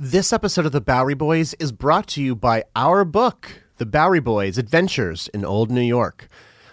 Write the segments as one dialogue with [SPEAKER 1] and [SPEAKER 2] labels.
[SPEAKER 1] This episode of the Bowery Boys is brought to you by our book, The Bowery Boys Adventures in Old New York.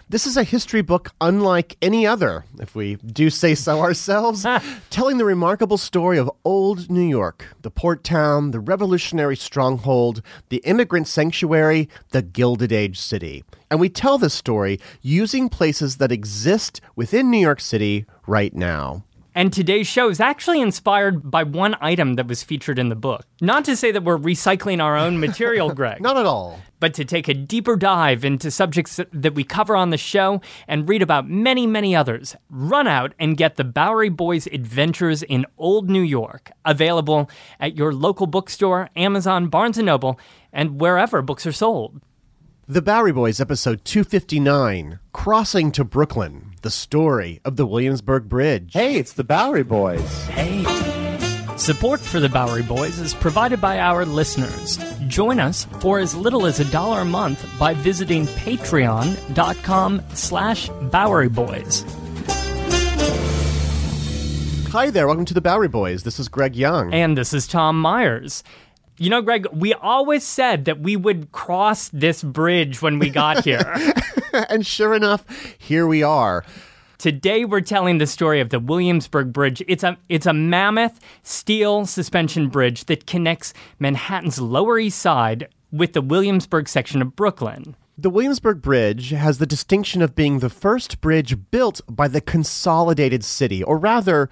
[SPEAKER 1] This is a history book unlike any other, if we do say so ourselves, telling the remarkable story of old New York, the port town, the revolutionary stronghold, the immigrant sanctuary, the Gilded Age city. And we tell this story using places that exist within New York City right now.
[SPEAKER 2] And today's show is actually inspired by one item that was featured in the book. Not to say that we're recycling our own material, Greg.
[SPEAKER 1] Not at all.
[SPEAKER 2] But to take a deeper dive into subjects that we cover on the show and read about many, many others. Run out and get the Bowery Boys Adventures in Old New York, available at your local bookstore, Amazon, Barnes & Noble, and wherever books are sold.
[SPEAKER 1] The Bowery Boys, episode 259 Crossing to Brooklyn, the story of the Williamsburg Bridge.
[SPEAKER 3] Hey, it's the Bowery Boys.
[SPEAKER 2] Hey. Support for the Bowery Boys is provided by our listeners. Join us for as little as a dollar a month by visiting patreon.com slash Bowery Boys.
[SPEAKER 1] Hi there, welcome to the Bowery Boys. This is Greg Young.
[SPEAKER 2] And this is Tom Myers. You know, Greg, we always said that we would cross this bridge when we got here.
[SPEAKER 1] and sure enough, here we are.
[SPEAKER 2] Today we're telling the story of the Williamsburg Bridge. It's a it's a mammoth steel suspension bridge that connects Manhattan's Lower East Side with the Williamsburg section of Brooklyn.
[SPEAKER 1] The Williamsburg Bridge has the distinction of being the first bridge built by the consolidated city, or rather,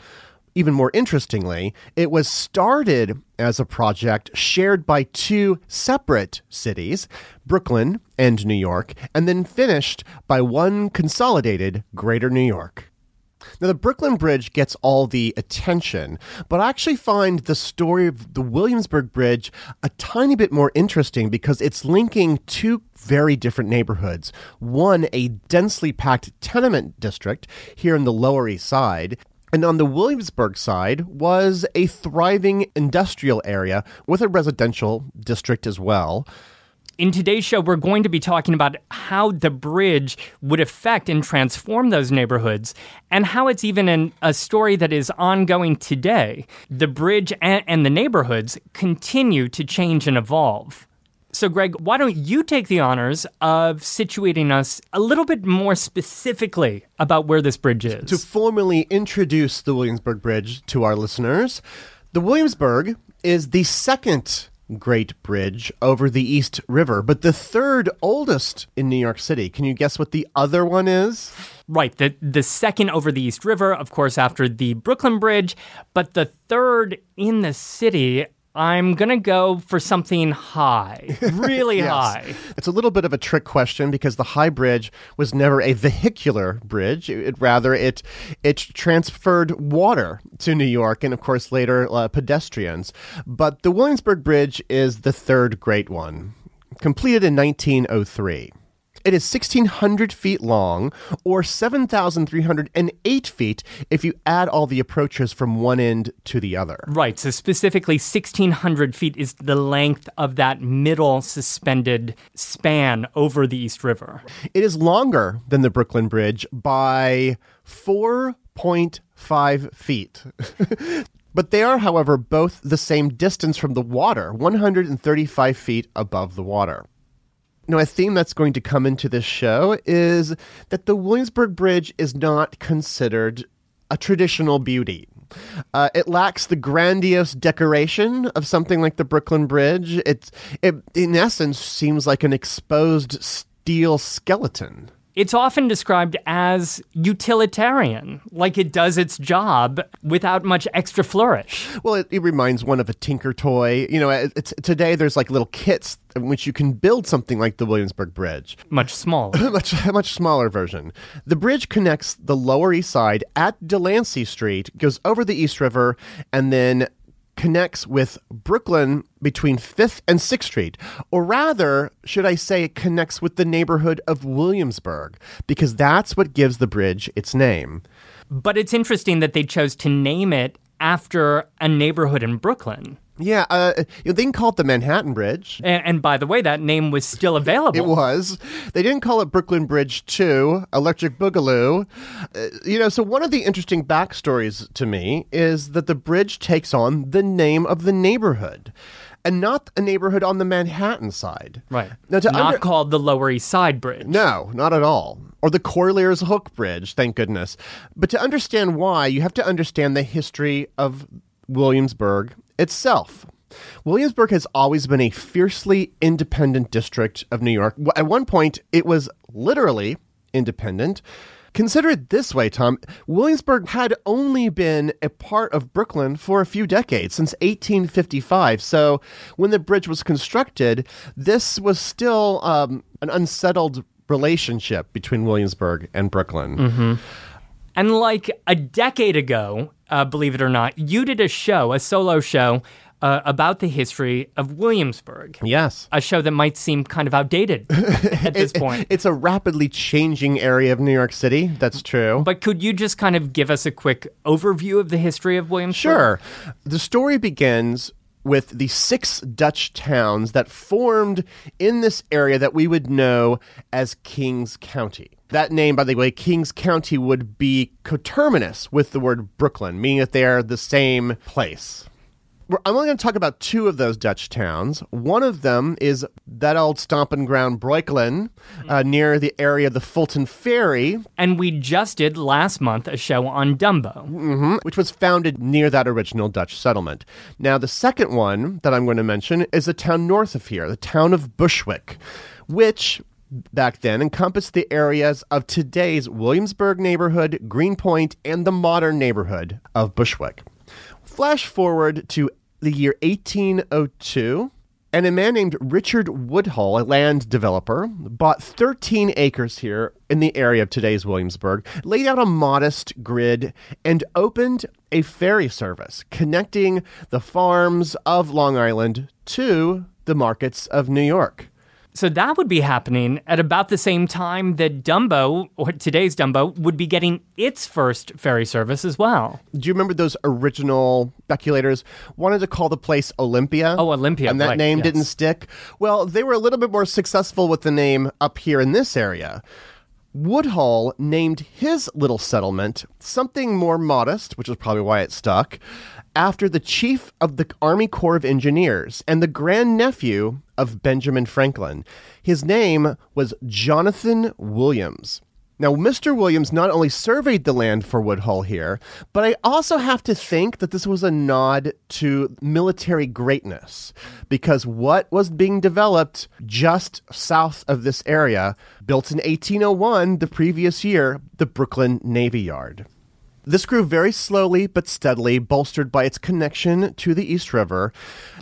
[SPEAKER 1] even more interestingly, it was started as a project shared by two separate cities, Brooklyn and New York, and then finished by one consolidated Greater New York. Now, the Brooklyn Bridge gets all the attention, but I actually find the story of the Williamsburg Bridge a tiny bit more interesting because it's linking two very different neighborhoods. One, a densely packed tenement district here in the Lower East Side, and on the Williamsburg side was a thriving industrial area with a residential district as well.
[SPEAKER 2] In today's show, we're going to be talking about how the bridge would affect and transform those neighborhoods, and how it's even an, a story that is ongoing today. The bridge and, and the neighborhoods continue to change and evolve. So, Greg, why don't you take the honors of situating us a little bit more specifically about where this bridge is?
[SPEAKER 1] To formally introduce the Williamsburg Bridge to our listeners, the Williamsburg is the second great bridge over the East River, but the third oldest in New York City. Can you guess what the other one is?
[SPEAKER 2] Right, the the second over the East River, of course, after the Brooklyn Bridge, but the third in the city. I'm going to go for something high, really
[SPEAKER 1] yes.
[SPEAKER 2] high.
[SPEAKER 1] It's a little bit of a trick question because the High Bridge was never a vehicular bridge. It, it rather it it transferred water to New York and of course later uh, pedestrians. But the Williamsburg Bridge is the third great one, completed in 1903. It is 1,600 feet long, or 7,308 feet if you add all the approaches from one end to the other.
[SPEAKER 2] Right. So, specifically, 1,600 feet is the length of that middle suspended span over the East River.
[SPEAKER 1] It is longer than the Brooklyn Bridge by 4.5 feet. But they are, however, both the same distance from the water, 135 feet above the water. Now, a theme that's going to come into this show is that the Williamsburg Bridge is not considered a traditional beauty. Uh, it lacks the grandiose decoration of something like the Brooklyn Bridge. It, it, in essence, seems like an exposed steel skeleton.
[SPEAKER 2] It's often described as utilitarian, like it does its job without much extra flourish.
[SPEAKER 1] Well, it, it reminds one of a Tinker toy. You know, today there's like little kits in which you can build something like the Williamsburg Bridge.
[SPEAKER 2] Much smaller.
[SPEAKER 1] much, much smaller version. The bridge connects the Lower East Side at Delancey Street, goes over the East River, and then connects with Brooklyn between 5th and 6th Street. Or rather, should I say, it connects with the neighborhood of Williamsburg, because that's what gives the bridge its name.
[SPEAKER 2] But it's interesting that they chose to name it after a neighborhood in Brooklyn.
[SPEAKER 1] Yeah, uh, you know, they didn't call it the Manhattan Bridge.
[SPEAKER 2] And, and by the way, that name was still available.
[SPEAKER 1] It was. They didn't call it Brooklyn Bridge 2, Electric Boogaloo. Uh, you know, so one of the interesting backstories to me is that the bridge takes on the name of the neighborhood and not a neighborhood on the Manhattan side.
[SPEAKER 2] Right.
[SPEAKER 1] Now, to
[SPEAKER 2] Not
[SPEAKER 1] under-
[SPEAKER 2] called the Lower East Side Bridge.
[SPEAKER 1] no, not at all. Or the Corlears Hook Bridge, thank goodness. But to understand why, you have to understand the history of Williamsburg itself. Williamsburg has always been a fiercely independent district of New York. At one point, it was literally independent. Consider it this way, Tom. Williamsburg had only been a part of Brooklyn for a few decades, since 1855. So when the bridge was constructed, this was still um, an unsettled relationship between Williamsburg and Brooklyn.
[SPEAKER 2] And like a decade ago, uh, believe it or not, you did a show, a solo show, uh, about the history of Williamsburg.
[SPEAKER 1] Yes.
[SPEAKER 2] A show that might seem kind of outdated at this point.
[SPEAKER 1] It's a rapidly changing area of New York City. That's true.
[SPEAKER 2] But could you just kind of give us a quick overview of the history of Williamsburg?
[SPEAKER 1] Sure. The story begins with the six Dutch towns that formed in this area that we would know as Kings County. That name, by the way, Kings County, would be coterminous with the word Brooklyn, meaning that they are the same place. I'm only going to talk about two of those Dutch towns. One of them is that old stomping ground, Breukelen, uh, near the area of the Fulton Ferry,
[SPEAKER 2] And we just did last month a show on Dumbo.
[SPEAKER 1] which was founded near that original Dutch settlement. Now, the second one that I'm going to mention is a town north of here, the town of Bushwick, which back then encompassed the areas of today's Williamsburg neighborhood, Greenpoint, and the modern neighborhood of Bushwick. Flash forward to the year 1802. And a man named Richard Woodhull, a land developer, bought 13 acres here in the area of today's Williamsburg, laid out a modest grid, and opened a ferry service connecting the farms of Long Island to the markets of New York.
[SPEAKER 2] So that would be happening at about the same time that Dumbo, or today's Dumbo, would be getting its first ferry service as well.
[SPEAKER 1] Do you remember those original speculators wanted to call the place Olympia?
[SPEAKER 2] Oh, Olympia,
[SPEAKER 1] And that
[SPEAKER 2] right,
[SPEAKER 1] name
[SPEAKER 2] yes.
[SPEAKER 1] didn't stick. Well, they were a little bit more successful with the name up here in this area. Woodhull named his little settlement something more modest, which is probably why it stuck, after the chief of the Army Corps of Engineers and the grandnephew of Benjamin Franklin. His name was Jonathan Williams. Now, Mr. Williams not only surveyed the land for Woodhull here, but I also have to think that this was a nod to military greatness because what was being developed just south of this area, built in 1801, the previous year, the Brooklyn Navy Yard. This grew very slowly but steadily, bolstered by its connection to the East River.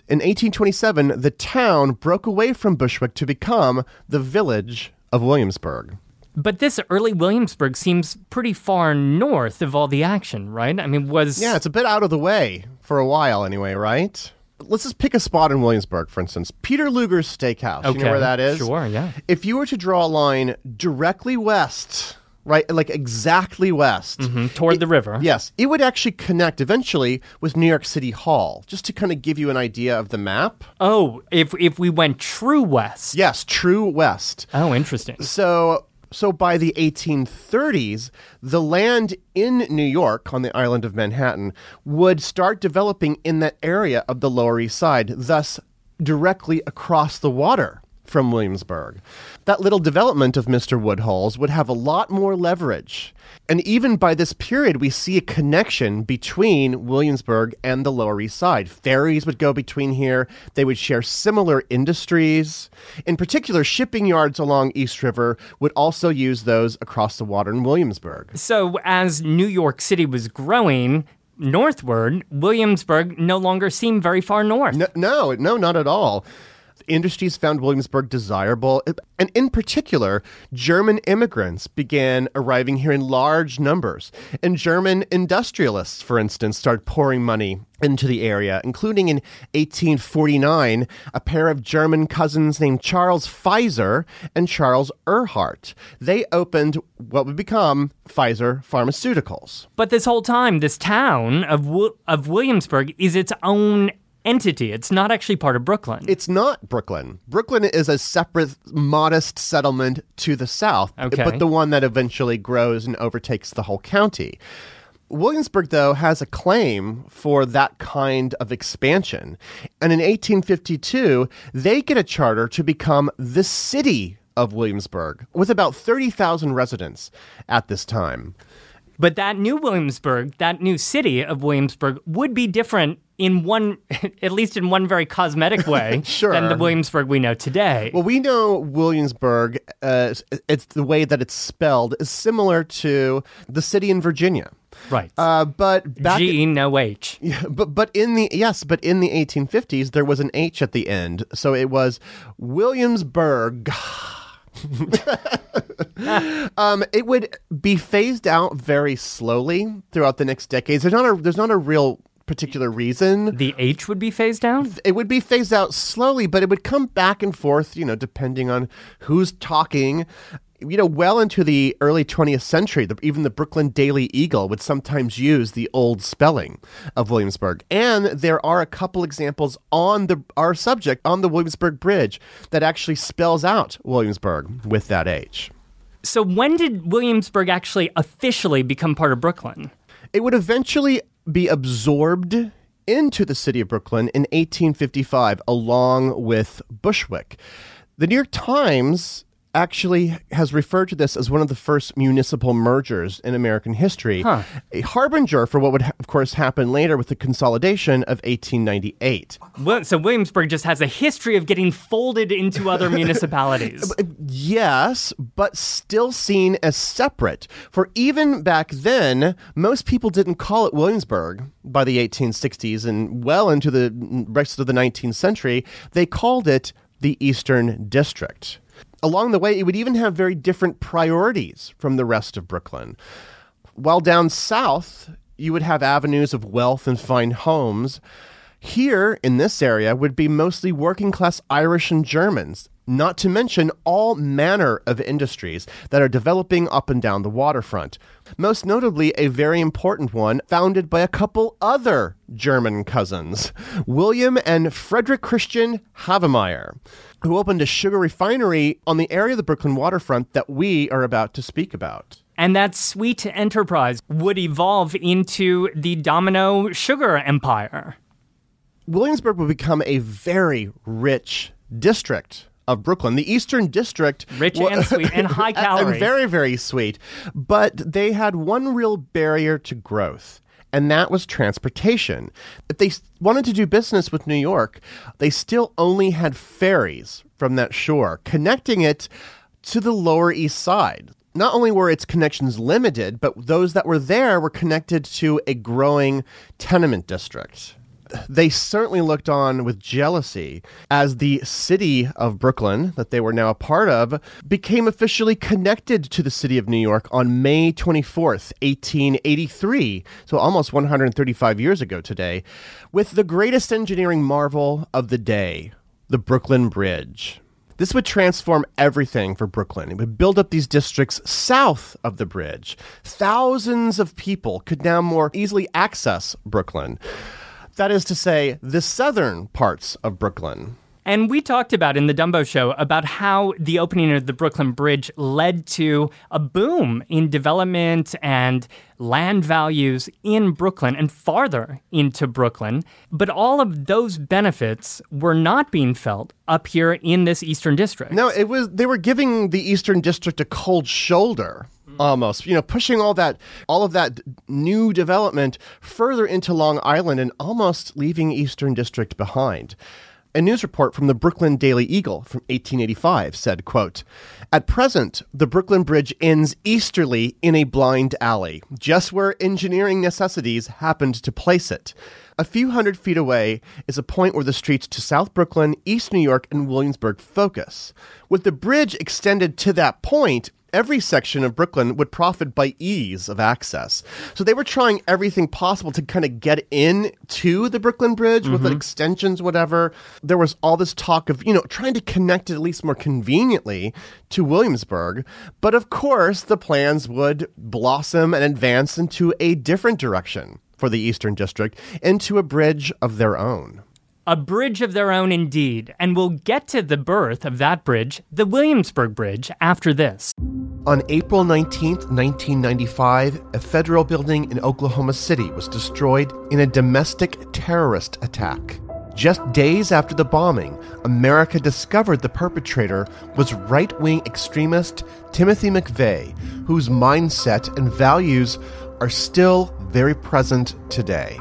[SPEAKER 1] In 1827, the town broke away from Bushwick to become the village of Williamsburg.
[SPEAKER 2] But this early Williamsburg seems pretty far north of all the action, right? I mean, was
[SPEAKER 1] Yeah, it's a bit out of the way for a while, anyway, right? Let's just pick a spot in Williamsburg, for instance. Peter Luger's Steakhouse. You
[SPEAKER 2] Okay,
[SPEAKER 1] know where that is?
[SPEAKER 2] sure, yeah.
[SPEAKER 1] If you were to draw a line directly west, right, like exactly west, mm-hmm,
[SPEAKER 2] toward the river.
[SPEAKER 1] Yes, it would actually connect eventually with New York City Hall, just to kind of give you an idea of the map.
[SPEAKER 2] Oh, if if we went true west.
[SPEAKER 1] Yes, true west.
[SPEAKER 2] Oh, interesting.
[SPEAKER 1] So, so by the 1830s, the land in New York on the island of Manhattan would start developing in that area of the Lower East Side, thus directly across the water from Williamsburg. That little development of Mr. Woodhull's would have a lot more leverage. And even by this period, we see a connection between Williamsburg and the Lower East Side. Ferries would go between here. They would share similar industries. In particular, shipping yards along East River would also use those across the water in Williamsburg.
[SPEAKER 2] So as New York City was growing northward, Williamsburg no longer seemed very far north.
[SPEAKER 1] No, no, no, not at all. Industries found Williamsburg desirable, and in particular, German immigrants began arriving here in large numbers. And German industrialists, for instance, started pouring money into the area, including in 1849, a pair of German cousins named Charles Pfizer and Charles Erhart. They opened what would become Pfizer Pharmaceuticals.
[SPEAKER 2] But this whole time, this town of of Williamsburg is its own entity. It's not actually part of Brooklyn.
[SPEAKER 1] It's not Brooklyn. Brooklyn is a separate, modest settlement to the south,
[SPEAKER 2] Okay.
[SPEAKER 1] but the one that eventually grows and overtakes the whole county. Williamsburg, though, has a claim for that kind of expansion. And in 1852, they get a charter to become the city of Williamsburg, with about 30,000 residents at this time.
[SPEAKER 2] But that new Williamsburg, that new city of Williamsburg, would be different in one, at least in one very cosmetic way,
[SPEAKER 1] Sure.
[SPEAKER 2] than the Williamsburg we know today.
[SPEAKER 1] Well, we know Williamsburg, uh, it's the way that it's spelled, is similar to the city in Virginia.
[SPEAKER 2] right.
[SPEAKER 1] Uh, but back,
[SPEAKER 2] G, no H.
[SPEAKER 1] Yeah, but but in the yes, but in the 1850s there was an H at the end, so it was Williamsburgh. um, it would be phased out very slowly throughout the next decades. There's not a there's not a real particular reason.
[SPEAKER 2] The H would be phased out?
[SPEAKER 1] It would be phased out slowly, but it would come back and forth, you know, depending on who's talking. You know, well into the early 20th century, the, even the Brooklyn Daily Eagle would sometimes use the old spelling of Williamsburgh. And there are a couple examples on the our subject on the Williamsburg Bridge that actually spells out Williamsburgh with that H.
[SPEAKER 2] So when did Williamsburg actually officially become part of Brooklyn?
[SPEAKER 1] It would eventually be absorbed into the city of Brooklyn in 1855, along with Bushwick. The New York Times actually has referred to this as one of the first municipal mergers in American history,
[SPEAKER 2] Huh.
[SPEAKER 1] a harbinger for what would, ha- of course, happen later with the consolidation of 1898.
[SPEAKER 2] Well, so Williamsburg just has a history of getting folded into other municipalities.
[SPEAKER 1] Uh, yes, but still seen as separate. For even back then, most people didn't call it Williamsburg by the 1860s and well into the rest of the 19th century. They called it the Eastern District. Along the way, it would even have very different priorities from the rest of Brooklyn. While down south, you would have avenues of wealth and fine homes. Here in this area would be mostly working class Irish and Germans, not to mention all manner of industries that are developing up and down the waterfront. Most notably, a very important one founded by a couple other German cousins, William and Frederick Christian Havemeyer, who opened a sugar refinery on the area of the Brooklyn waterfront that we are about to speak about.
[SPEAKER 2] and that sweet enterprise would evolve into the domino sugar empire.
[SPEAKER 1] Williamsburg would become a very rich district of Brooklyn. The Eastern District.
[SPEAKER 2] Rich
[SPEAKER 1] wa-
[SPEAKER 2] and sweet and high calorie.
[SPEAKER 1] And very, very sweet. But they had one real barrier to growth. And that was transportation. If they wanted to do business with New York, they still only had ferries from that shore, connecting it to the Lower East Side. Not only were its connections limited, but those that were there were connected to a growing tenement district they certainly looked on with jealousy as the city of Brooklyn, that they were now a part of, became officially connected to the city of New York on May 24th, 1883, so almost 135 years ago today, with the greatest engineering marvel of the day, the Brooklyn Bridge. This would transform everything for Brooklyn. It would build up these districts south of the bridge. Thousands of people could now more easily access Brooklyn. That is to say, the southern parts of Brooklyn.
[SPEAKER 2] And we talked about in the Dumbo show about how the opening of the Brooklyn Bridge led to a boom in development and land values in Brooklyn and farther into Brooklyn. But all of those benefits were not being felt up here in this Eastern District.
[SPEAKER 1] No, it was they were giving the Eastern District a cold shoulder Mm-hmm. almost. You know, pushing all that all of that new development further into Long Island and almost leaving Eastern District behind. A news report from the Brooklyn Daily Eagle from 1885 said, quote, At present, the Brooklyn Bridge ends easterly in a blind alley, just where engineering necessities happened to place it. A few hundred feet away is a point where the streets to South Brooklyn, East New York, and Williamsburg focus. With the bridge extended to that point, every section of Brooklyn would profit by ease of access. So they were trying everything possible to kind of get in to the Brooklyn Bridge with the extensions, whatever. There was all this talk of, you know, trying to connect it at least more conveniently to Williamsburg. But of course, the plans would blossom and advance into a different direction for the Eastern District, into a bridge of their own.
[SPEAKER 2] A bridge of their own, indeed, and we'll get to the birth of that bridge, the Williamsburg Bridge, after this.
[SPEAKER 1] On April 19, 1995, a federal building in Oklahoma City was destroyed in a domestic terrorist attack. Just days after the bombing, America discovered the perpetrator was right wing extremist Timothy McVeigh, whose mindset and values are still very present today.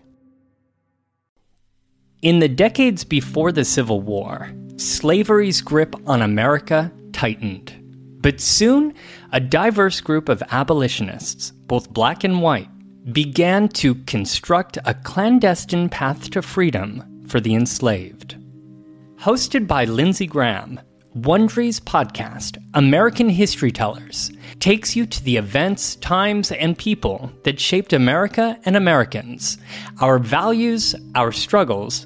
[SPEAKER 2] In the decades before the Civil War, slavery's grip on America tightened. But soon, a diverse group of abolitionists, both black and white, began to construct a clandestine path to freedom for the enslaved. Hosted by Lindsay Graham, Wondery's podcast, American History Tellers, takes you to the events, times, and people that shaped America and Americans, our values, our struggles,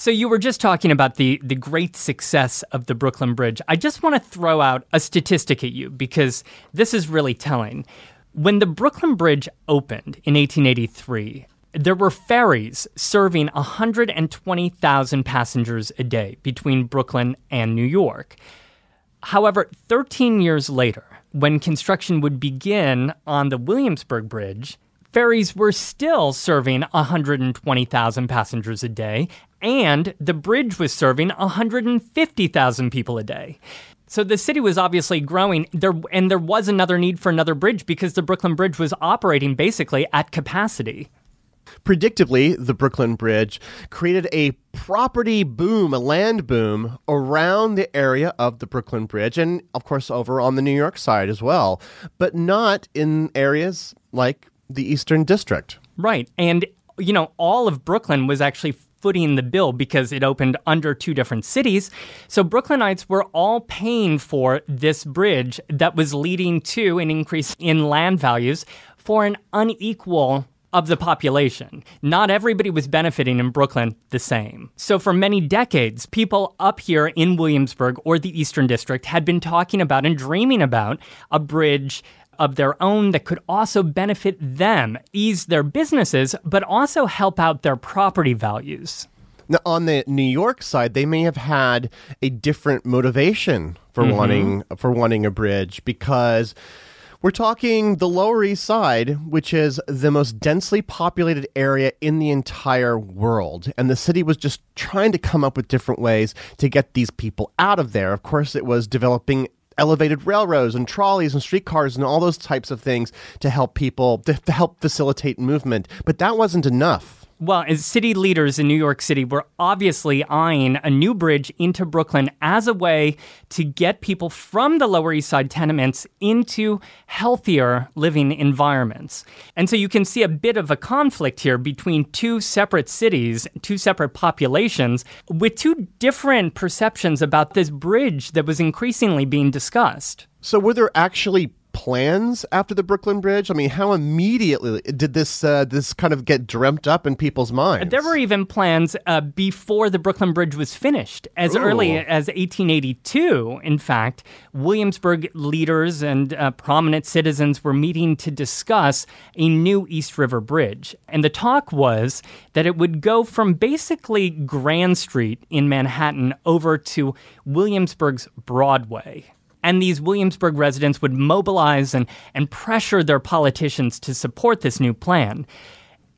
[SPEAKER 2] So you were just talking about the the great success of the Brooklyn Bridge. I just want to throw out a statistic at you because this is really telling. When the Brooklyn Bridge opened in 1883, there were ferries serving 120,000 passengers a day between Brooklyn and New York. However, 13 years later, when construction would begin on the Williamsburg Bridge, ferries were still serving 120,000 passengers a day, and the bridge was serving 150,000 people a day. So the city was obviously growing there and there was another need for another bridge because the Brooklyn Bridge was operating basically at capacity.
[SPEAKER 1] Predictably, the Brooklyn Bridge created a property boom, a land boom around the area of the Brooklyn Bridge and of course over on the New York side as well, but not in areas like the Eastern District.
[SPEAKER 2] Right. And you know, all of Brooklyn was actually footing the bill because it opened under two different cities. So Brooklynites were all paying for this bridge that was leading to an increase in land values for an unequal of the population. Not everybody was benefiting in Brooklyn the same. So, for many decades, people up here in Williamsburg or the Eastern District had been talking about and dreaming about a bridge of their own that could also benefit them, ease their businesses, but also help out their property values.
[SPEAKER 1] Now, on the New York side, they may have had a different motivation for mm-hmm. wanting for wanting a bridge because we're talking the Lower East Side, which is the most densely populated area in the entire world. And the city was just trying to come up with different ways to get these people out of there. Of course, it was developing elevated railroads and trolleys and streetcars and all those types of things to help people to, to help facilitate movement. But that wasn't enough.
[SPEAKER 2] Well, as city leaders in New York City were obviously eyeing a new bridge into Brooklyn as a way to get people from the Lower East Side tenements into healthier living environments. And so you can see a bit of a conflict here between two separate cities, two separate populations, with two different perceptions about this bridge that was increasingly being discussed.
[SPEAKER 1] So, were there actually plans after the Brooklyn Bridge? I mean, how immediately did this uh, this kind of get dreamt up in people's minds?
[SPEAKER 2] There were even plans uh, before the Brooklyn Bridge was finished, as
[SPEAKER 1] Ooh.
[SPEAKER 2] early as 1882. In fact, Williamsburg leaders and uh, prominent citizens were meeting to discuss a new East River Bridge, and the talk was that it would go from basically Grand Street in Manhattan over to Williamsburg's Broadway and these Williamsburg residents would mobilize and, and pressure their politicians to support this new plan.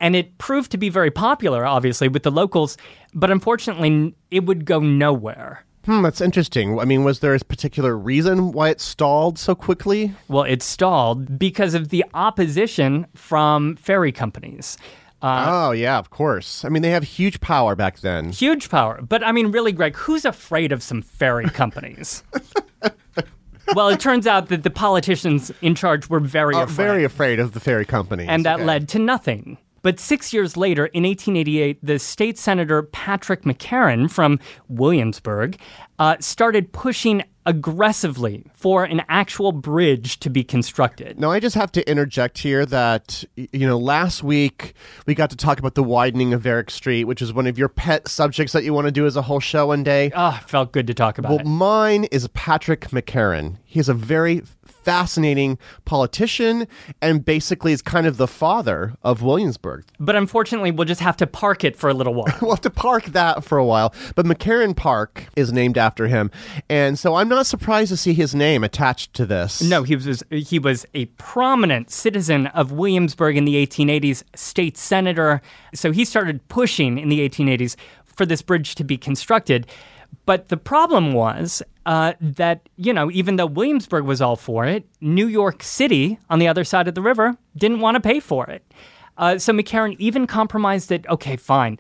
[SPEAKER 2] And it proved to be very popular, obviously, with the locals, but unfortunately, it would go nowhere.
[SPEAKER 1] Hmm, that's interesting. I mean, was there a particular reason why it stalled so quickly?
[SPEAKER 2] Well, it stalled because of the opposition from ferry companies.
[SPEAKER 1] Uh, oh, yeah, of course. I mean, they have huge power back then.
[SPEAKER 2] Huge power. But I mean, really, Greg, who's afraid of some ferry companies? Well, it turns out that the politicians in charge were very
[SPEAKER 1] uh,
[SPEAKER 2] afraid.
[SPEAKER 1] Very afraid of the ferry companies.
[SPEAKER 2] And that
[SPEAKER 1] okay.
[SPEAKER 2] led to nothing. But six years later, in 1888, the state senator Patrick McCarren from Williamsburg uh, started pushing aggressively for an actual bridge to be constructed.
[SPEAKER 1] Now, I just have to interject here that, you know, last week we got to talk about the widening of Varick Street, which is one of your pet subjects that you want to do as a whole show one day.
[SPEAKER 2] Ah, oh, felt good to talk about
[SPEAKER 1] well,
[SPEAKER 2] it.
[SPEAKER 1] mine is Patrick McCarren. He is a very fascinating politician and basically is kind of the father of Williamsburg.
[SPEAKER 2] But unfortunately, we'll just have to park it for a little while.
[SPEAKER 1] we'll have to park that for a while. But McCarren Park is named after him. And so I'm not surprised to see his name attached to this.
[SPEAKER 2] No, he was he was a prominent citizen of Williamsburg in the 1880s, state senator. So he started pushing in the 1880s for this bridge to be constructed. But the problem was uh, that, you know, even though Williamsburg was all for it, New York City, on the other side of the river, didn't want to pay for it. Uh, so McCarren even compromised that, okay, fine.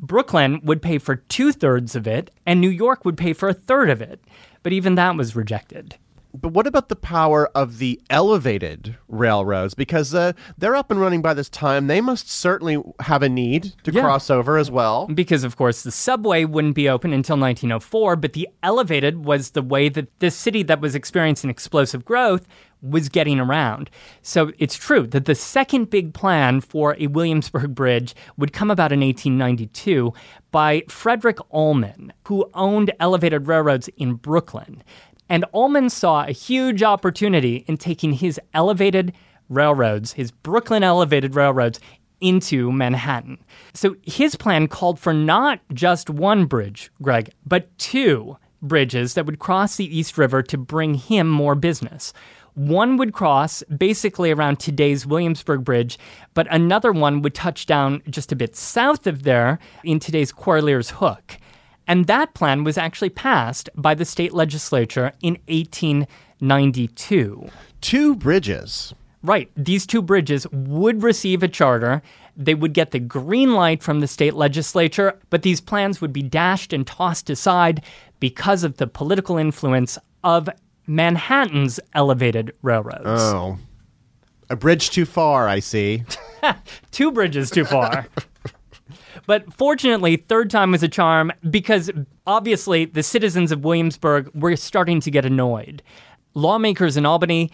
[SPEAKER 2] Brooklyn would pay for two thirds of it, and New York would pay for a third of it. But even that was rejected.
[SPEAKER 1] But what about the power of the elevated railroads? Because uh, they're up and running by this time. They must certainly have a need to
[SPEAKER 2] Yeah.
[SPEAKER 1] cross over as well.
[SPEAKER 2] Because, of course, the subway wouldn't be open until 1904, but the elevated was the way that this city that was experiencing explosive growth was getting around. So it's true that the second big plan for a Williamsburg bridge would come about in 1892 by Frederick Uhlmann, who owned elevated railroads in Brooklyn. And Uhlmann saw a huge opportunity in taking his elevated railroads, his Brooklyn elevated railroads, into Manhattan. So his plan called for not just one bridge, Greg, but two bridges that would cross the East River to bring him more business. One would cross basically around today's Williamsburg Bridge, but another one would touch down just a bit south of there in today's Corlears Hook. And that plan was actually passed by the state legislature in 1892.
[SPEAKER 1] Two bridges.
[SPEAKER 2] Right. These two bridges would receive a charter. They would get the green light from the state legislature, but these plans would be dashed and tossed aside because of the political influence of Manhattan's elevated railroads.
[SPEAKER 1] Oh. A bridge too far, I see.
[SPEAKER 2] Two bridges too far. But fortunately, third time was a charm because obviously the citizens of Williamsburg were starting to get annoyed. Lawmakers in Albany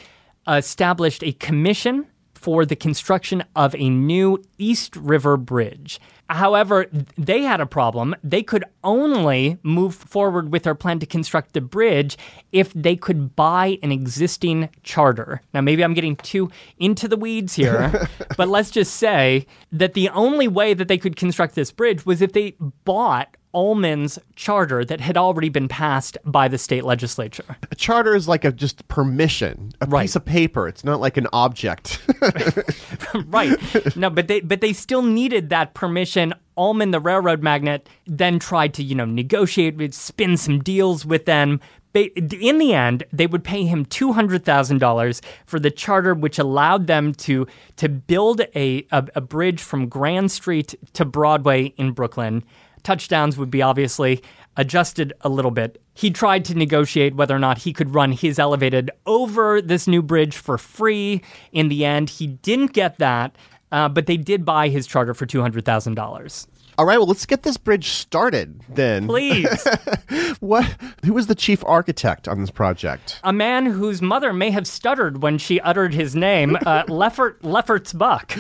[SPEAKER 2] uh, established a commission for the construction of a new East River Bridge. However, they had a problem. They could only move forward with their plan to construct the bridge if they could buy an existing charter. Now, maybe I'm getting too into the weeds here, but let's just say that the only way that they could construct this bridge was if they bought Uhlmann's charter that had already been passed by the state legislature.
[SPEAKER 1] A charter is like a just permission, a
[SPEAKER 2] Right.
[SPEAKER 1] piece of paper. It's not like an object.
[SPEAKER 2] right. No, but they but they still needed that permission Uhlmann, the railroad magnate, then tried to, you know, negotiate, spin some deals with them. In the end, they would pay him $200,000 for the charter, which allowed them to, to build a, a, a bridge from Grand Street to Broadway in Brooklyn. Touchdowns would be obviously adjusted a little bit. He tried to negotiate whether or not he could run his elevated over this new bridge for free. In the end, he didn't get that, uh, but they did buy his charter for $200,000.
[SPEAKER 1] All right, well, let's get this bridge started then.
[SPEAKER 2] Please.
[SPEAKER 1] what? Who was the chief architect on this project?
[SPEAKER 2] A man whose mother may have stuttered when she uttered his name, uh, Leffert Lefferts Buck.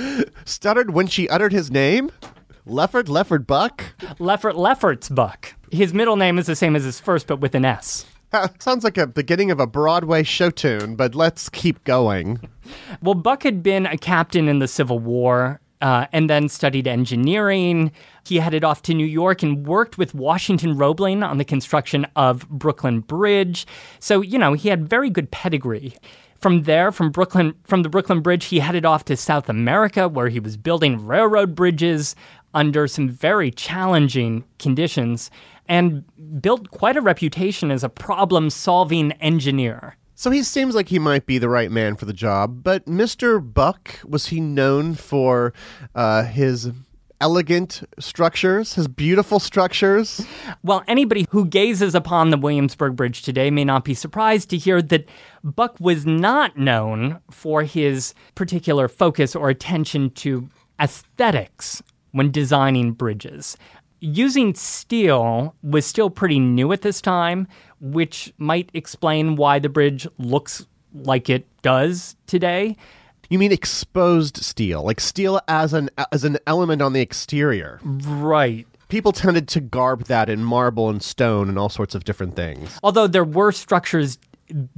[SPEAKER 1] Stuttered when she uttered his name? Leffert Leffert Buck?
[SPEAKER 2] Leffert Lefferts Buck. His middle name is the same as his first, but with an S.
[SPEAKER 1] Sounds like a beginning of a Broadway show tune, but let's keep going.
[SPEAKER 2] Well, Buck had been a captain in the Civil War. Uh, and then studied engineering. He headed off to New York and worked with Washington Roebling on the construction of Brooklyn Bridge. So, you know, he had very good pedigree. From there, from Brooklyn, from the Brooklyn Bridge, he headed off to South America, where he was building railroad bridges under some very challenging conditions and built quite a reputation as a problem solving engineer.
[SPEAKER 1] So he seems like he might be the right man for the job, but Mr. Buck, was he known for uh, his elegant structures, his beautiful structures?
[SPEAKER 2] Well, anybody who gazes upon the Williamsburg Bridge today may not be surprised to hear that Buck was not known for his particular focus or attention to aesthetics when designing bridges using steel was still pretty new at this time, which might explain why the bridge looks like it does today.
[SPEAKER 1] You mean exposed steel, like steel as an as an element on the exterior.
[SPEAKER 2] Right.
[SPEAKER 1] People tended to garb that in marble and stone and all sorts of different things.
[SPEAKER 2] Although there were structures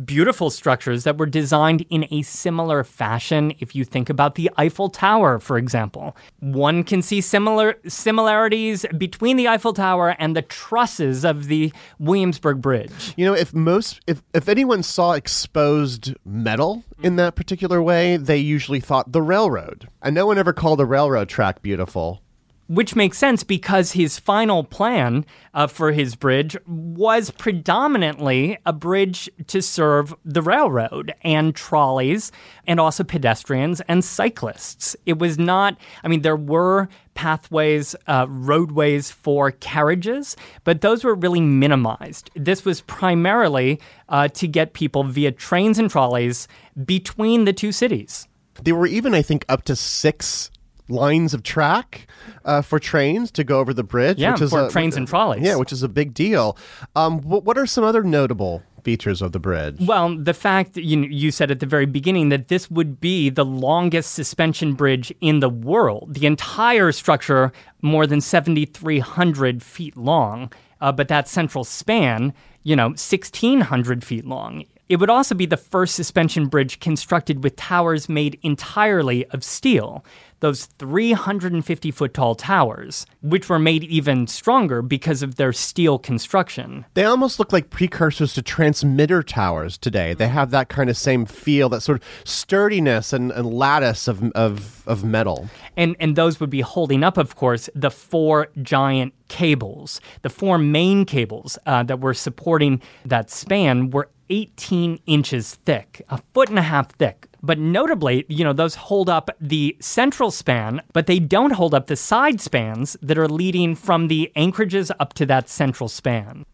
[SPEAKER 2] beautiful structures that were designed in a similar fashion. If you think about the Eiffel Tower, for example, one can see similar similarities between the Eiffel Tower and the trusses of the Williamsburg Bridge.
[SPEAKER 1] You know, if most if if anyone saw exposed metal in that particular way, they usually thought the railroad. And no one ever called a railroad track beautiful
[SPEAKER 2] which makes sense because his final plan uh, for his bridge was predominantly a bridge to serve the railroad and trolleys and also pedestrians and cyclists. It was not, I mean, there were pathways, uh, roadways for carriages, but those were really minimized. This was primarily uh, to get people via trains and trolleys between the two cities.
[SPEAKER 1] There were even, I think, up to six lines of track uh, for trains to go over the bridge.
[SPEAKER 2] Yeah,
[SPEAKER 1] which is
[SPEAKER 2] for
[SPEAKER 1] a,
[SPEAKER 2] trains and trolleys.
[SPEAKER 1] Yeah, which is a big deal. Um, what, what are some other notable features of the bridge?
[SPEAKER 2] Well, the fact you you said at the very beginning that this would be the longest suspension bridge in the world. The entire structure more than 7,300 feet long, uh, but that central span, you know, 1,600 feet long. It would also be the first suspension bridge constructed with towers made entirely of steel those 350 foot tall towers, which were made even stronger because of their steel construction.
[SPEAKER 1] They almost look like precursors to transmitter towers today. They have that kind of same feel, that sort of sturdiness and, and lattice of, of, of metal.
[SPEAKER 2] And, and those would be holding up, of course, the four giant cables. The four main cables uh, that were supporting that span were 18 inches thick, a foot and a half thick. But notably, you know, those hold up the central span, but they don't hold up the side spans that are leading from the anchorages up to that central span.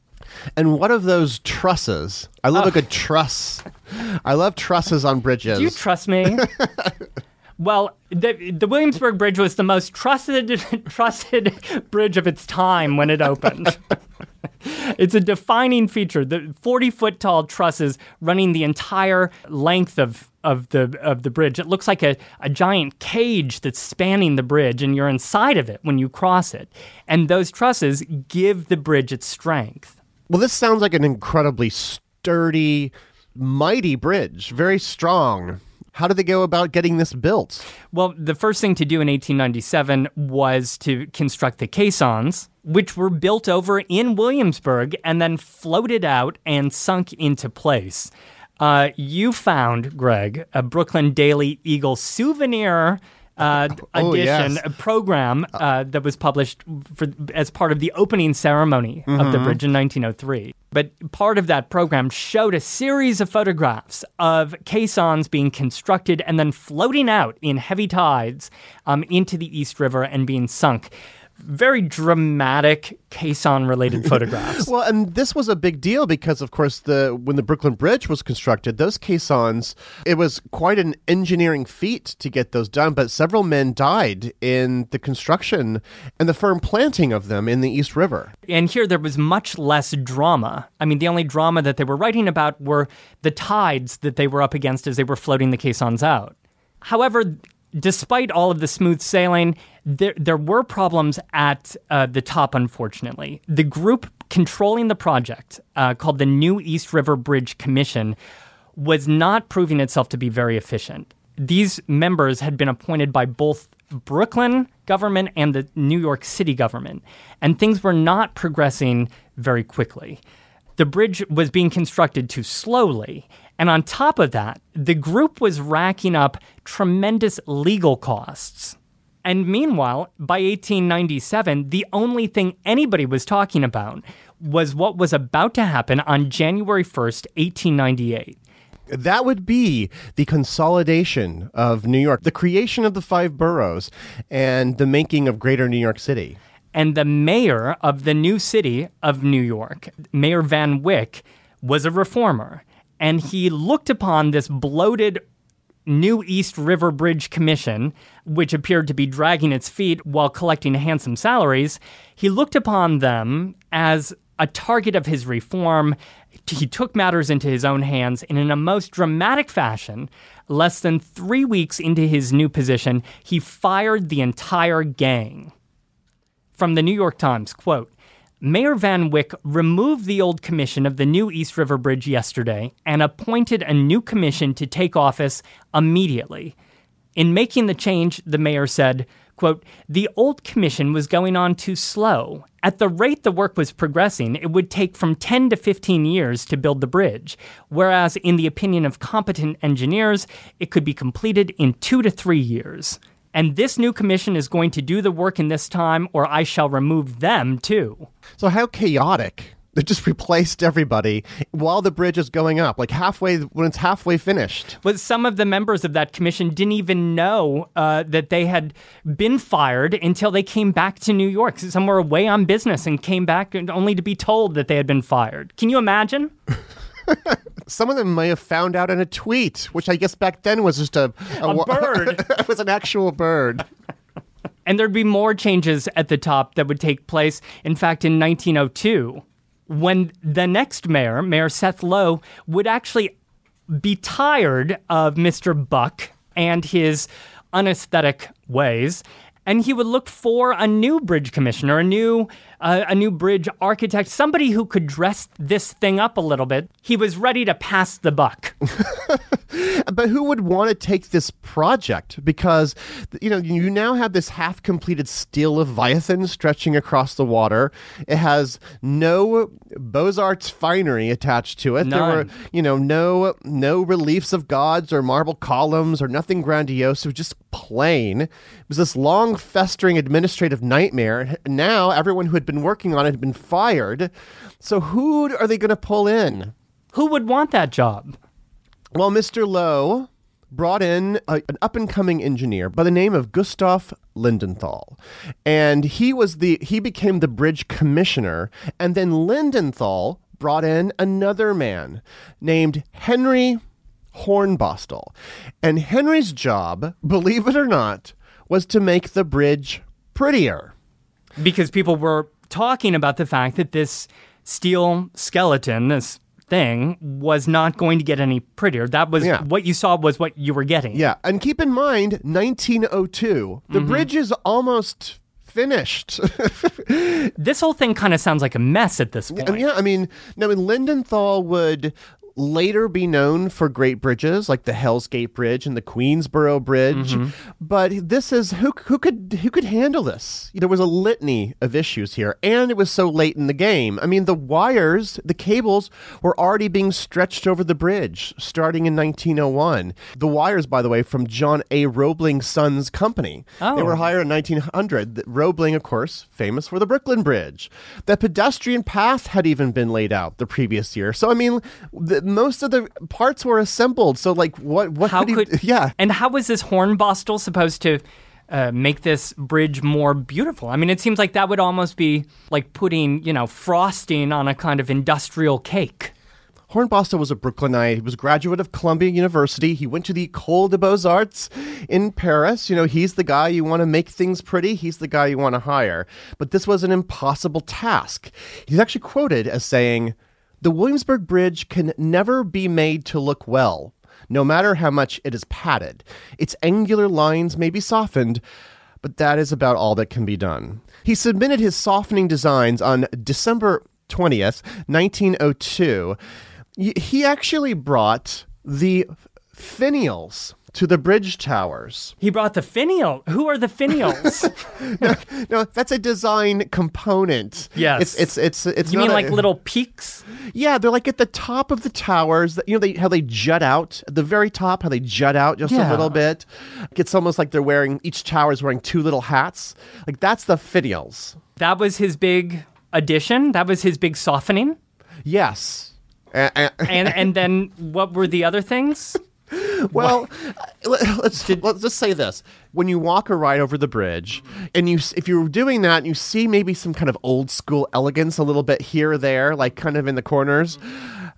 [SPEAKER 1] And what of those trusses? I love a good truss. I love trusses on bridges.
[SPEAKER 2] Do you trust me? well, the, the Williamsburg Bridge was the most trusted trusted bridge of its time when it opened. it's a defining feature. The 40 foot tall trusses running the entire length of, of the of the bridge. It looks like a, a giant cage that's spanning the bridge, and you're inside of it when you cross it. And those trusses give the bridge its strength.
[SPEAKER 1] Well, this sounds like an incredibly sturdy, mighty bridge, very strong. How did they go about getting this built?
[SPEAKER 2] Well, the first thing to do in 1897 was to construct the caissons, which were built over in Williamsburg and then floated out and sunk into place. Uh, you found, Greg, a Brooklyn Daily Eagle souvenir uh,
[SPEAKER 1] Oh,
[SPEAKER 2] edition
[SPEAKER 1] yes.
[SPEAKER 2] program uh, that was published for, as part of the opening ceremony of
[SPEAKER 1] Mm-hmm.
[SPEAKER 2] the bridge in 1903. But part of that program showed a series of photographs of caissons being constructed and then floating out in heavy tides um, into the East River and being sunk. Very dramatic caisson related photographs.
[SPEAKER 1] Well, and this was a big deal because, of course, the when the Brooklyn Bridge was constructed, those caissons, it was quite an engineering feat to get those done. But several men died in the construction and the firm planting of them in the East River.
[SPEAKER 2] And here there was much less drama. I mean, the only drama that they were writing about were the tides that they were up against as they were floating the caissons out. However, despite all of the smooth sailing, there, there were problems at uh, the top, unfortunately. The group controlling the project, uh, called the New East River Bridge Commission, was not proving itself to be very efficient. These members had been appointed by both Brooklyn government and the New York City government, and things were not progressing very quickly. The bridge was being constructed too slowly, and on top of that, the group was racking up tremendous legal costs. And meanwhile, by 1897, the only thing anybody was talking about was what was about to happen on January 1st, 1898.
[SPEAKER 1] That would be the consolidation of New York, the creation of the five boroughs, and the making of greater New York City.
[SPEAKER 2] And the mayor of the new city of New York, Mayor Van Wyck, was a reformer. And he looked upon this bloated New East River Bridge Commission, which appeared to be dragging its feet while collecting handsome salaries. He looked upon them as a target of his reform. He took matters into his own hands, and in a most dramatic fashion, less than three weeks into his new position, he fired the entire gang from the New York Times, quote, Mayor Van Wyck removed the old commission of the new East River Bridge yesterday and appointed a new commission to take office immediately. In making the change, the mayor said, quote, the old commission was going on too slow. At the rate the work was progressing, it would take from 10 to 15 years to build the bridge, whereas in the opinion of competent engineers, it could be completed in two to three years. And this new commission is going to do the work in this time, or I shall remove them too.
[SPEAKER 1] So, how chaotic. They just replaced everybody while the bridge is going up, like halfway when it's halfway finished.
[SPEAKER 2] But some of the members of that commission didn't even know uh, that they had been fired until they came back to New York. Some were away on business and came back only to be told that they had been fired. Can you imagine?
[SPEAKER 1] Some of them may have found out in a tweet, which I guess back then was just a,
[SPEAKER 2] A
[SPEAKER 1] wa-
[SPEAKER 2] bird.
[SPEAKER 1] it was an actual bird.
[SPEAKER 2] And there'd be more changes at the top that would take place. In fact, in 1902, when the next mayor, Mayor Seth Low, would actually be tired of Mr. Buck and his unesthetic ways, and he would look for a new bridge commissioner, a new a new bridge architect, somebody who could dress this thing up a little bit. He was ready to pass the buck.
[SPEAKER 1] But who would want to take this project? Because, you know, you now have this half completed steel Leviathan stretching across the water. It has no Beaux Arts finery attached to it. There were, you know, no no reliefs of gods or marble columns or nothing grandiose. It was just plain. It was this long, festering administrative nightmare. Now everyone who had been working on it had been fired. So who are they going to pull in?
[SPEAKER 2] who would want that job?
[SPEAKER 1] Well, Mr. Low brought in a, an up and coming engineer by the name of Gustav Lindenthal. And he was the he became the bridge commissioner and then Lindenthal brought in another man named Henry Hornbostel. And Henry's job, believe it or not, was to make the bridge prettier.
[SPEAKER 2] because people were talking about the fact that this steel skeleton, this thing, was not going to get any prettier. That was
[SPEAKER 1] Yeah.
[SPEAKER 2] what you saw was what you were getting.
[SPEAKER 1] Yeah, and keep in mind 1902. The mm-hmm. bridge is almost finished.
[SPEAKER 2] This whole thing kind of sounds like a mess at this point.
[SPEAKER 1] Yeah, I mean, no, and Lindenthal would later be known for great bridges like the Hell's Gate Bridge and the Queensboro Bridge. Mm-hmm. But this is who who could who could handle this? There was a litany of issues here, and it was so late in the game. I mean, the wires, the cables were already being stretched over the bridge starting in 1901. The wires, by the way, from John A. Roebling Sons Company. Oh. They
[SPEAKER 2] Oh.
[SPEAKER 1] were hired in 1900. Roebling, of course, famous for the Brooklyn Bridge. The pedestrian path had even been laid out the previous year. So I mean, the, most of the parts were assembled. So like, what? What
[SPEAKER 2] How
[SPEAKER 1] could,
[SPEAKER 2] could
[SPEAKER 1] he, yeah?
[SPEAKER 2] And how was this hornbostel supposed to uh, make this bridge more beautiful? I mean, it seems like that would almost be like putting, you know, frosting on a kind of industrial cake.
[SPEAKER 1] Hornbostel was a Brooklynite. He was a graduate of Columbia University. He went to the École des Beaux-Arts in Paris. You know, he's the guy you want to make things pretty. He's the guy you want to hire. But this was an impossible task. He's actually quoted as saying, The Williamsburg Bridge can never be made to look well, no matter how much it is padded. Its angular lines may be softened, but that is about all that can be done. He submitted his softening designs on December 20th, 1902. He actually brought the finials to the bridge towers.
[SPEAKER 2] He brought the finial. Who are the finials?
[SPEAKER 1] No, that's a design component.
[SPEAKER 2] Yes.
[SPEAKER 1] It's it's it's it's
[SPEAKER 2] you mean
[SPEAKER 1] a-
[SPEAKER 2] like little peaks?
[SPEAKER 1] Yeah, they're like at the top of the towers. that- You know, they, how they jut out at the very top. How they jut out just a little bit. It's almost like they're wearing each tower is wearing two little hats. Like that's the finials.
[SPEAKER 2] That was his big addition. That was his big softening.
[SPEAKER 1] Yes.
[SPEAKER 2] And and then what were the other things?
[SPEAKER 1] Well, uh, let- let's let's just say this: when you walk or ride over the bridge, and you if you're doing that, and you see maybe some kind of old school elegance a little bit here or there, like kind of in the corners.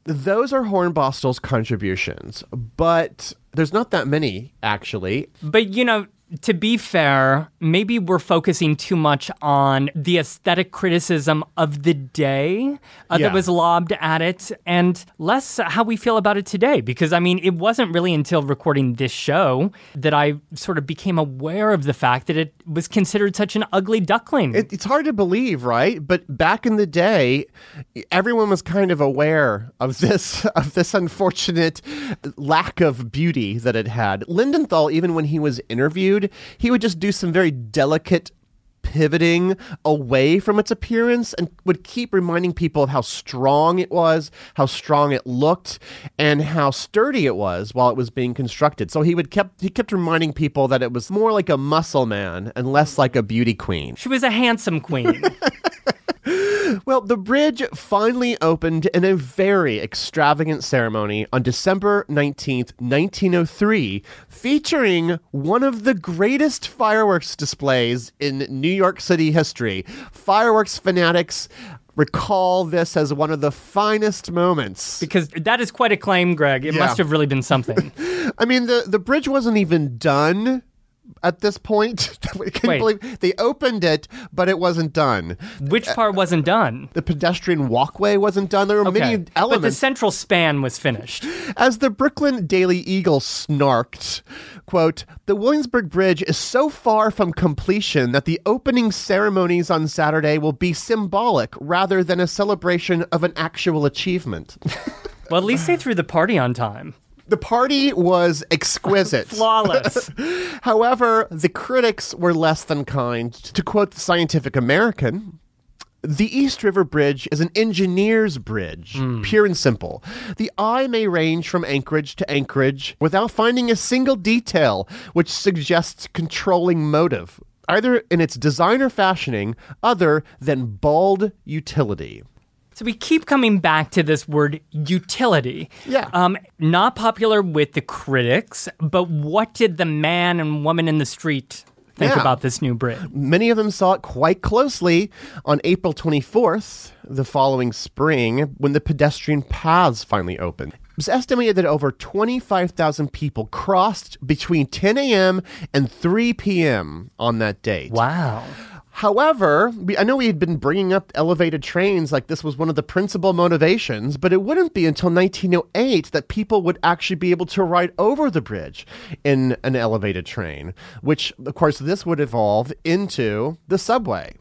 [SPEAKER 1] Those are Hornbostel's contributions, but there's not that many actually.
[SPEAKER 2] But you know, to be fair, maybe we're focusing too much on the aesthetic criticism of the day uh,
[SPEAKER 1] Yeah.
[SPEAKER 2] that was lobbed at it, and less how we feel about it today. Because I mean, it wasn't really until recording this show that I sort of became aware of the fact that it was considered such an ugly duckling.
[SPEAKER 1] It, it's hard to believe, right? But back in the day, everyone was kind of aware of this of this unfortunate lack of beauty that it had. Lindenthal, even when he was interviewed, he would just do some very delicate pivoting away from its appearance and would keep reminding people of how strong it was, how strong it looked, and how sturdy it was while it was being constructed. So he would kept he kept reminding people that it was more like a muscle man and less like a beauty queen.
[SPEAKER 2] she was a handsome queen.
[SPEAKER 1] Well, the bridge finally opened in a very extravagant ceremony on December 19th, 1903, featuring one of the greatest fireworks displays in New York City history. Fireworks fanatics recall this as one of the finest moments.
[SPEAKER 2] because that is quite a claim, Greg. It
[SPEAKER 1] Yeah.
[SPEAKER 2] must have really been something.
[SPEAKER 1] I mean, the, the bridge wasn't even done at this point. Can
[SPEAKER 2] Wait.
[SPEAKER 1] believe they opened it, but it wasn't done.
[SPEAKER 2] Which uh, part wasn't done?
[SPEAKER 1] The pedestrian walkway wasn't done. There were many elements.
[SPEAKER 2] But the central span was finished.
[SPEAKER 1] As the Brooklyn Daily Eagle snarked, quote, the Williamsburg Bridge is so far from completion that the opening ceremonies on Saturday will be symbolic rather than a celebration of an actual achievement.
[SPEAKER 2] Well, at least they threw the party on time.
[SPEAKER 1] The party was exquisite.
[SPEAKER 2] Flawless.
[SPEAKER 1] However, the critics were less than kind. To quote the Scientific American, the East River Bridge is an engineer's bridge, hmm. pure and simple. The eye may range from anchorage to anchorage without finding a single detail which suggests controlling motive, either in its design or fashioning, other than bald utility.
[SPEAKER 2] So we keep coming back to this word utility.
[SPEAKER 1] Yeah.
[SPEAKER 2] Um, not popular with the critics, but what did the man and woman in the street think
[SPEAKER 1] Yeah.
[SPEAKER 2] about this new bridge?
[SPEAKER 1] Many of them saw it quite closely on April 24th, the following spring, when the pedestrian paths finally opened. It was estimated that over 25,000 people crossed between 10 a.m. and 3 p.m. on that date.
[SPEAKER 2] Wow.
[SPEAKER 1] However, we, I know we had been bringing up elevated trains like this was one of the principal motivations, but it wouldn't be until 1908 that people would actually be able to ride over the bridge in an elevated train, which, of course, this would evolve into the subway.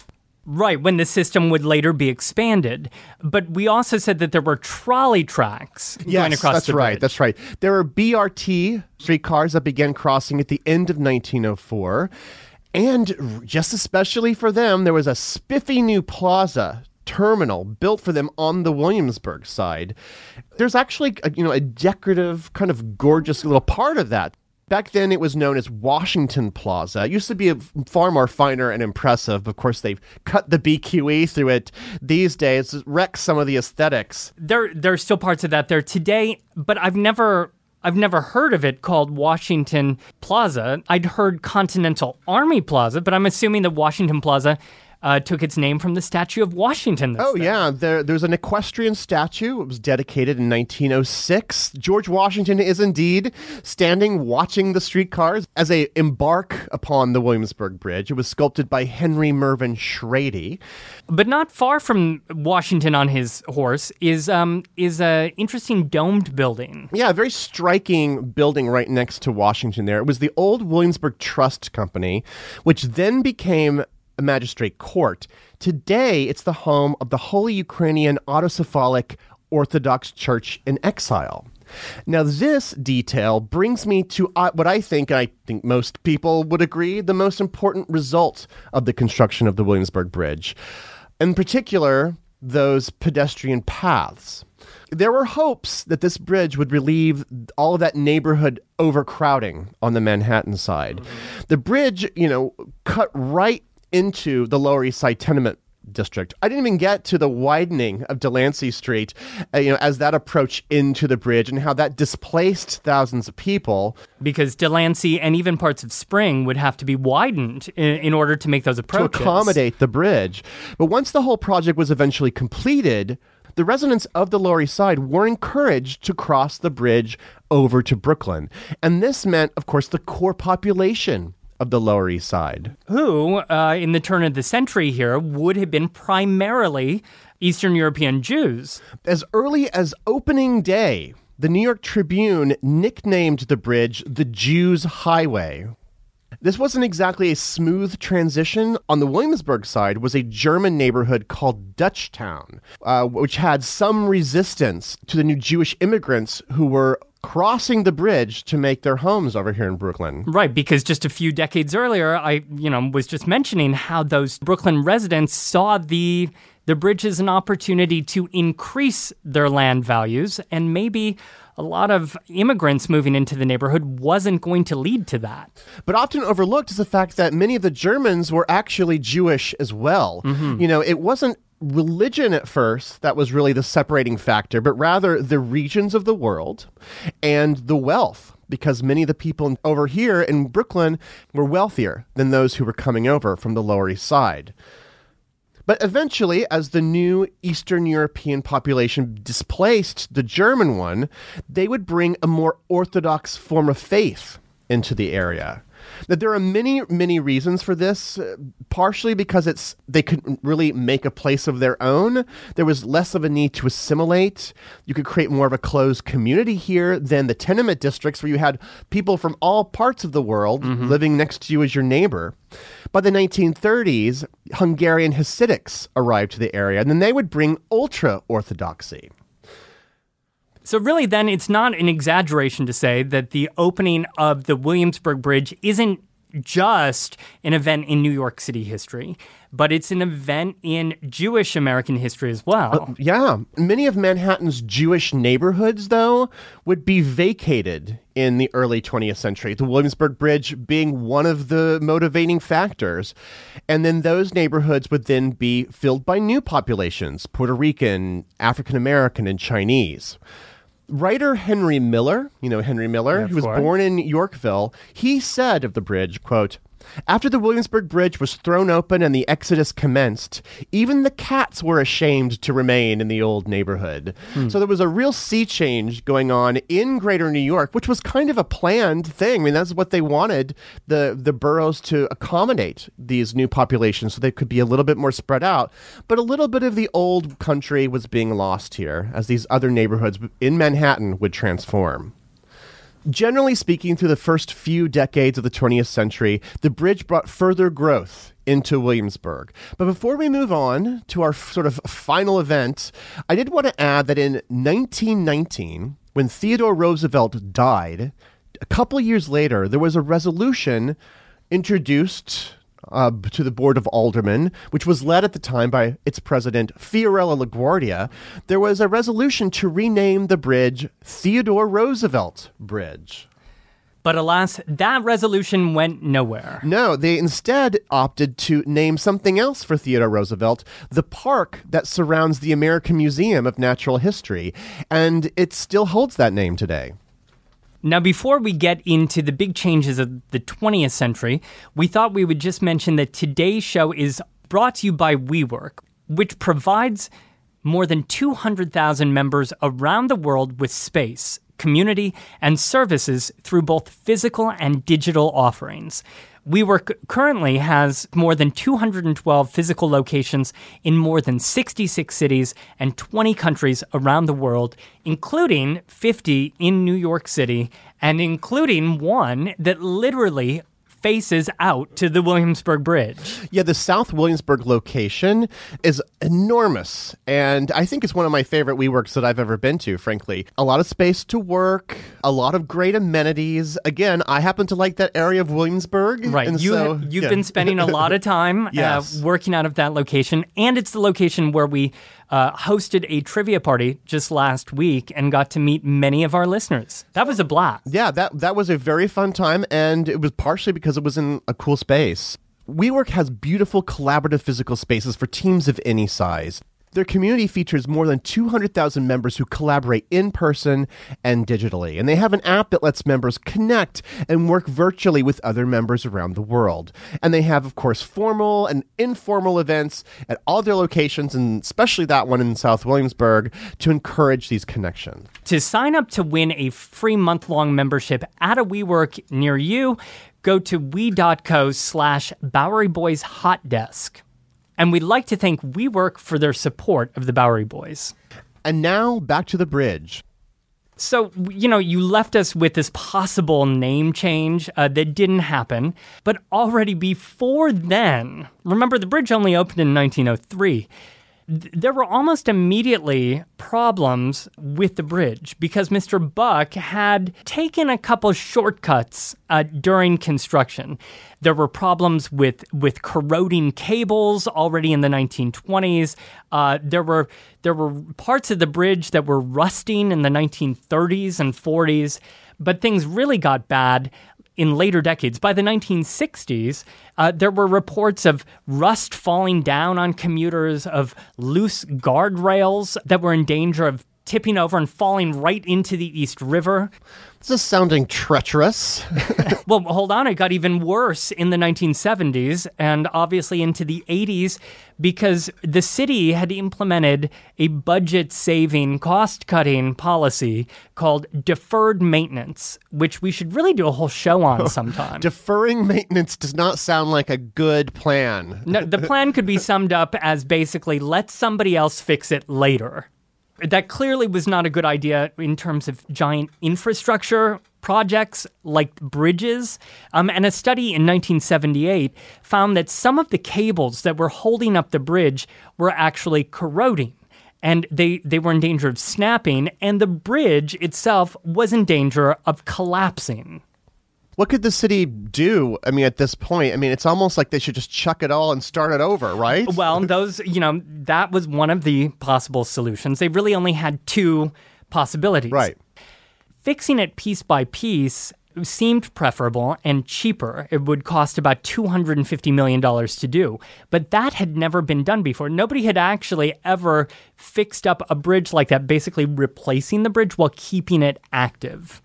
[SPEAKER 2] Right, when the system would later be expanded. But we also said that there were trolley tracks going across the bridge.
[SPEAKER 1] Yes,
[SPEAKER 2] across
[SPEAKER 1] that's
[SPEAKER 2] the
[SPEAKER 1] right.
[SPEAKER 2] bridge.
[SPEAKER 1] That's right. There were BRT streetcars that began crossing at the end of 1904. And just especially for them, there was a spiffy new plaza terminal built for them on the Williamsburg side. There's actually a, you know a decorative kind of gorgeous little part of that. Back then, it was known as Washington Plaza. It used to be a far more finer and impressive. Of course, they've cut the BQE through it these days. Wrecks some of the aesthetics.
[SPEAKER 2] there there are still parts of that there today, but I've never I've never heard of it called Washington Plaza. I'd heard Continental Army Plaza, but I'm assuming that Washington Plaza uh, took its name from the statue of Washington. that's
[SPEAKER 1] Oh yeah, there, there's an equestrian statue. It was dedicated in 1906. George Washington is indeed standing watching the streetcars as they embark upon the Williamsburg Bridge. It was sculpted by Henry Merwin Shrady.
[SPEAKER 2] But not far from Washington on his horse is um is a interesting domed building.
[SPEAKER 1] Yeah, a very striking building right next to Washington there. It was the old Williamsburg Trust Company, which then became magistrate court. Today, it's the home of the Holy Ukrainian Autocephalic Orthodox Church in exile. Now, this detail brings me to uh, what I think, and I think most people would agree, the most important result of the construction of the Williamsburg Bridge. In particular, those pedestrian paths. There were hopes that this bridge would relieve all of that neighborhood overcrowding on the Manhattan side. The bridge, you know, cut right into the Lower East Side tenement district. I didn't even get to the widening of Delancey Street, uh, you know, as that approached into the bridge and how that displaced thousands of people
[SPEAKER 2] because Delancey and even parts of Spring would have to be widened in, in order to make those approaches.
[SPEAKER 1] to accommodate the bridge. But once the whole project was eventually completed, the residents of the Lower East Side were encouraged to cross the bridge over to Brooklyn. And this meant, of course, the core population of the Lower East Side.
[SPEAKER 2] who, uh, in the turn of the century here, would have been primarily Eastern European Jews.
[SPEAKER 1] As early as opening day, the New York Tribune nicknamed the bridge the Jews' Highway. This wasn't exactly a smooth transition. On the Williamsburg side was a German neighborhood called Dutchtown, uh, which had some resistance to the new Jewish immigrants who were crossing the bridge to make their homes over here in Brooklyn.
[SPEAKER 2] Right, because just a few decades earlier, I, you know, was just mentioning how those Brooklyn residents saw the the bridge as an opportunity to increase their land values, and maybe a lot of immigrants moving into the neighborhood wasn't going to lead to that.
[SPEAKER 1] But often overlooked is the fact that many of the Germans were actually Jewish as well. Mm-hmm. You know, it wasn't religion at first that was really the separating factor, but rather the regions of the world and the wealth. Because many of the people over here in Brooklyn were wealthier than those who were coming over from the Lower East Side. But eventually, as the new Eastern European population displaced the German one, they would bring a more orthodox form of faith into the area. Now, there are many, many reasons for this. uh, partially because it's they couldn't really make a place of their own. There was less of a need to assimilate. You could create more of a closed community here than the tenement districts, where you had people from all parts of the world living next to you as your neighbor. By the 1930s, Hungarian Hasidics arrived to the area, and then they would bring ultra orthodoxy.
[SPEAKER 2] So, really, then it's not an exaggeration to say that the opening of the Williamsburg Bridge isn't just an event in New York City history, but it's an event in Jewish American history as well.
[SPEAKER 1] Uh, yeah. Many of Manhattan's Jewish neighborhoods, though, would be vacated in the early 20th century, the Williamsburg Bridge being one of the motivating factors. And then those neighborhoods would then be filled by new populations Puerto Rican, African American, and Chinese. Writer Henry Miller, you know Henry Miller, who was
[SPEAKER 2] course.
[SPEAKER 1] born in Yorkville, he said of the bridge, quote, after the Williamsburg Bridge was thrown open and the exodus commenced, even the cats were ashamed to remain in the old neighborhood. Hmm. So there was a real sea change going on in greater New York, which was kind of a planned thing. I mean, that's what they wanted the, the boroughs to accommodate these new populations so they could be a little bit more spread out. But a little bit of the old country was being lost here as these other neighborhoods in Manhattan would transform. Generally speaking, through the first few decades of the 20th century, the bridge brought further growth into Williamsburg. But before we move on to our sort of final event, I did want to add that in 1919, when Theodore Roosevelt died, a couple years later, there was a resolution introduced uh, to the Board of Aldermen, which was led at the time by its president, Fiorello LaGuardia. There was a resolution to rename the bridge Theodore Roosevelt Bridge.
[SPEAKER 2] But alas, that resolution went nowhere.
[SPEAKER 1] No, they instead opted to name something else for Theodore Roosevelt the park that surrounds the American Museum of Natural History. And it still holds that name today.
[SPEAKER 2] Now, before we get into the big changes of the 20th century, we thought we would just mention that today's show is brought to you by WeWork, which provides more than 200,000 members around the world with space, community, and services through both physical and digital offerings. WeWork currently has more than 212 physical locations in more than 66 cities and 20 countries around the world, including 50 in New York City and including one that literally faces out to the Williamsburg Bridge.
[SPEAKER 1] Yeah, the South Williamsburg location is enormous. And I think it's one of my favorite WeWorks that I've ever been to, frankly. A lot of space to work, a lot of great amenities. Again, I happen to like that area of Williamsburg.
[SPEAKER 2] Right.
[SPEAKER 1] And
[SPEAKER 2] you,
[SPEAKER 1] so,
[SPEAKER 2] you've
[SPEAKER 1] yeah.
[SPEAKER 2] been spending a lot of time
[SPEAKER 1] Yes.
[SPEAKER 2] uh, working out of that location. And it's the location where we uh, hosted a trivia party just last week and got to meet many of our listeners. That was a blast.
[SPEAKER 1] Yeah, that that was a very fun time, and it was partially because it was in a cool space. WeWork has beautiful collaborative physical spaces for teams of any size. Their community features more than 200,000 members who collaborate in person and digitally. And they have an app that lets members connect and work virtually with other members around the world. And they have, of course, formal and informal events at all their locations, and especially that one in South Williamsburg, to encourage these connections.
[SPEAKER 2] To sign up to win a free month long membership at a WeWork near you, go to we.co slash Bowery Boys Hot Desk. And we'd like to thank WeWork for their support of the Bowery Boys.
[SPEAKER 1] And now back to the bridge.
[SPEAKER 2] So, you know, you left us with this possible name change uh, that didn't happen. But already before then, remember the bridge only opened in 1903. Th- There were almost immediately problems with the bridge because Mr. Buck had taken a couple shortcuts uh, during construction. There were problems with with corroding cables already in the 1920s. Uh, there were there were parts of the bridge that were rusting in the 1930s and 40s, but things really got bad in later decades. By the 1960s, uh, there were reports of rust falling down on commuters, of loose guardrails that were in danger of tipping over and falling right into the East River.
[SPEAKER 1] This is sounding treacherous.
[SPEAKER 2] Well, hold on, it got even worse in the 1970s and obviously into the 80s because the city had implemented a budget saving, cost cutting policy called deferred maintenance, which we should really do a whole show on sometime.
[SPEAKER 1] Deferring maintenance does not sound like a good plan.
[SPEAKER 2] No, the plan could be summed up as basically let somebody else fix it later. That clearly was not a good idea in terms of giant infrastructure projects like bridges. Um, and a study in 1978 found that some of the cables that were holding up the bridge were actually corroding. And they, they were in danger of snapping, and the bridge itself was in danger of collapsing.
[SPEAKER 1] What could the city do? I mean, at this point, I mean, it's almost like they should just chuck it all and start it over, right?
[SPEAKER 2] Well, those, you know, that was one of the possible solutions. They really only had two possibilities.
[SPEAKER 1] Right.
[SPEAKER 2] Fixing it piece by piece seemed preferable and cheaper. It would cost about $250 million to do. But that had never been done before. Nobody had actually ever fixed up a bridge like that, basically replacing the bridge while keeping it active.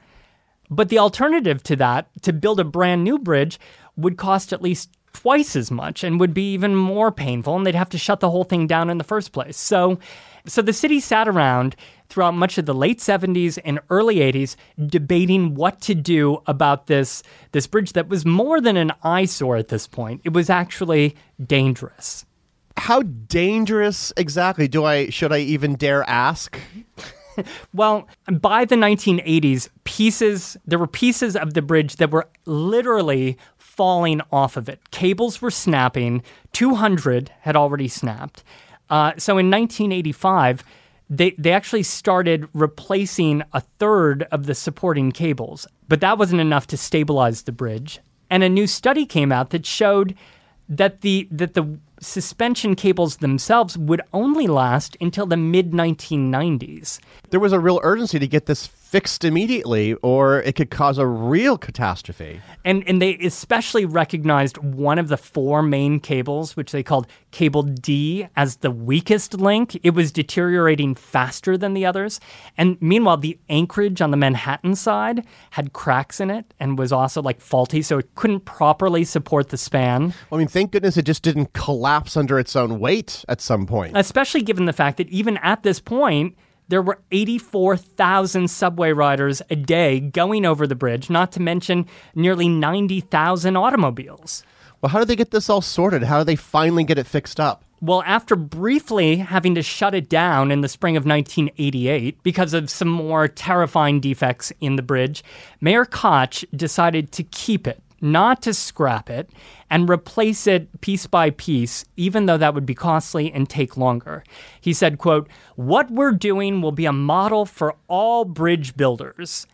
[SPEAKER 2] But the alternative to that, to build a brand new bridge, would cost at least twice as much and would be even more painful, and they'd have to shut the whole thing down in the first place. So, so the city sat around throughout much of the late 70s and early 80s debating what to do about this this bridge that was more than an eyesore at this point. It was actually dangerous.
[SPEAKER 1] How dangerous exactly do I should I even dare ask?
[SPEAKER 2] Well, by the 1980s, pieces there were pieces of the bridge that were literally falling off of it. Cables were snapping. 200 had already snapped. Uh, so in 1985, they, they actually started replacing a third of the supporting cables, but that wasn't enough to stabilize the bridge. And a new study came out that showed that the that the suspension cables themselves would only last until the mid 1990s.
[SPEAKER 1] There was a real urgency to get this fixed immediately, or it could cause a real catastrophe.
[SPEAKER 2] And and they especially recognized one of the four main cables, which they called cable D, as the weakest link. It was deteriorating faster than the others. And meanwhile, the anchorage on the Manhattan side had cracks in it and was also like faulty, so it couldn't properly support the span.
[SPEAKER 1] I mean, thank goodness it just didn't collapse under its own weight at some point.
[SPEAKER 2] Especially given the fact that even at this point, there were 84,000 subway riders a day going over the bridge, not to mention nearly 90,000 automobiles.
[SPEAKER 1] Well, how did they get this all sorted? How did they finally get it fixed up?
[SPEAKER 2] Well, after briefly having to shut it down in the spring of 1988 because of some more terrifying defects in the bridge, Mayor Koch decided to keep it not to scrap it and replace it piece by piece even though that would be costly and take longer. He said quote what we're doing will be a model for all bridge builders.